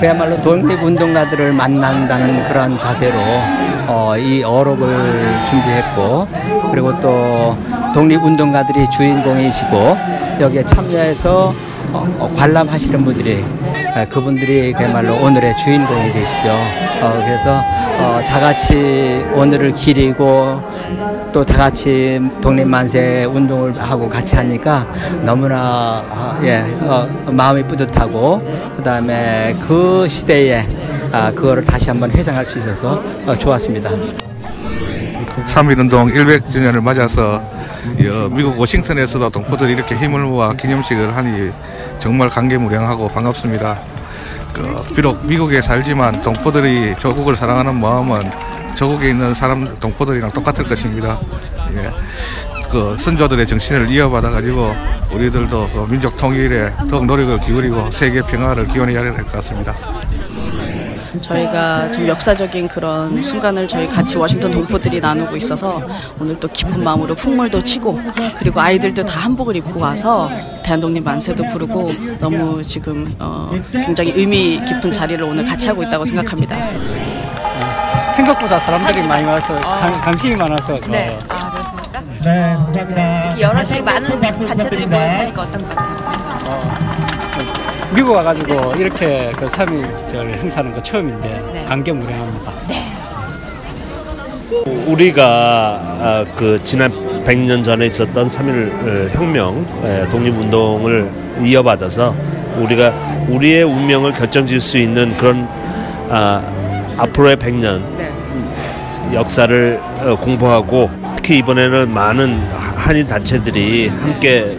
그야말로 독립운동가들을 만난다는 그런 자세로 어, 이 어록을 준비했고 그리고 또 독립운동가들이 주인공이시고 여기에 참여해서 어, 어, 관람하시는 분들이 어, 그분들이 그야말로 오늘의 주인공이 되시죠. 어, 그래서 어, 다 같이 오늘을 기리고 또 다 같이 독립만세 운동을 하고 같이 하니까 너무나 아, 예, 어, 마음이 뿌듯하고 그다음에 그 시대에 아, 그거를 다시 한번 회상할 수 있어서 어, 좋았습니다. 3.1운동 100주년을 맞아서 여, 미국 워싱턴에서도 동포들이 이렇게 힘을 모아 기념식을 하니 정말 감개무량하고 반갑습니다. 그, 비록 미국에 살지만 동포들이 조국을 사랑하는 마음은 조국에 있는 사람 동포들이랑 똑같을 것입니다. 예. 그 선조들의 정신을 이어받아 가지고 우리들도 그 민족 통일에 더욱 노력을 기울이고 세계 평화를 기원해야 될 것 같습니다. 저희가 좀 역사적인 그런 순간을 저희 같이 워싱턴 동포들이 나누고 있어서 오늘 또 기쁜 마음으로 풍물도 치고 그리고 아이들도 다 한복을 입고 와서 대한독립 만세도 부르고 너무 지금 어, 굉장히 의미 깊은 자리를 오늘 같이 하고 있다고 생각합니다. 생각보다 사람들이 많이 와서 감, 감심이 많아서 좋아요. 네. 아, 그렇습니까? 네, 특히 여럿이 많은 단체들이 모여서 하니까 어떤 것 같아요? 좋죠. 미국 와가지고 이렇게 그 3.1절 행사하는 거 처음인데 네. 감개무량합니다. 우리가 아, 그 지난 100년 전에 있었던 3.1 혁명 에, 독립운동을 이어받아서 우리가 우리의 운명을 결정질 수 있는 그런 아, 앞으로의 100년 역사를 어, 공부하고 특히 이번에는 많은 하- 한인 단체들이 함께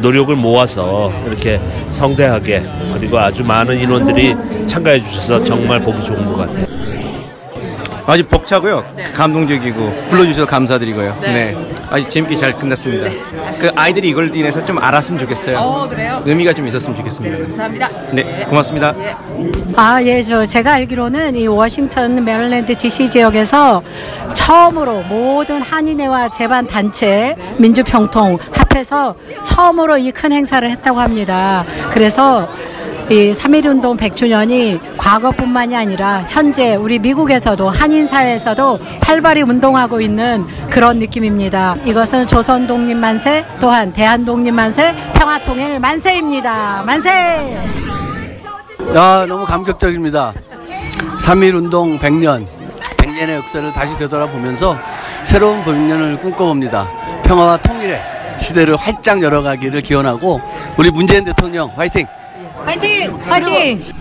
노력을 모아서 이렇게 성대하게 그리고 아주 많은 인원들이 참가해 주셔서 정말 보기 좋은 것 같아요. 아주 벅차고요. 감동적이고 불러주셔서 감사드리고요. 네. 아주 재밌게 잘 끝났습니다. 그 아이들이 이걸 인해서 좀 알았으면 좋겠어요. 어, 그래요? 의미가 좀 있었으면 좋겠습니다. 감사합니다. 네, 고맙습니다. 아, 예, 저 제가 알기로는 이 워싱턴 메릴랜드 DC 지역에서 처음으로 모든 한인회와 제반 단체 민주평통 합해서 처음으로 이 큰 행사를 했다고 합니다. 그래서 이 3.1운동 100주년이 과거뿐만이 아니라 현재 우리 미국에서도 한인 사회에서도 활발히 운동하고 있는 그런 느낌입니다. 이것은 조선 독립 만세 또한 대한 독립 만세 평화 통일 만세입니다. 만세! 아, 너무 감격적입니다. 3.1 운동 100년, 100년의 역사를 다시 되돌아보면서 새로운 100년을 꿈꿔봅니다. 평화와 통일의 시대를 활짝 열어가기를 기원하고 우리 문재인 대통령 화이팅! 화이팅! 화이팅!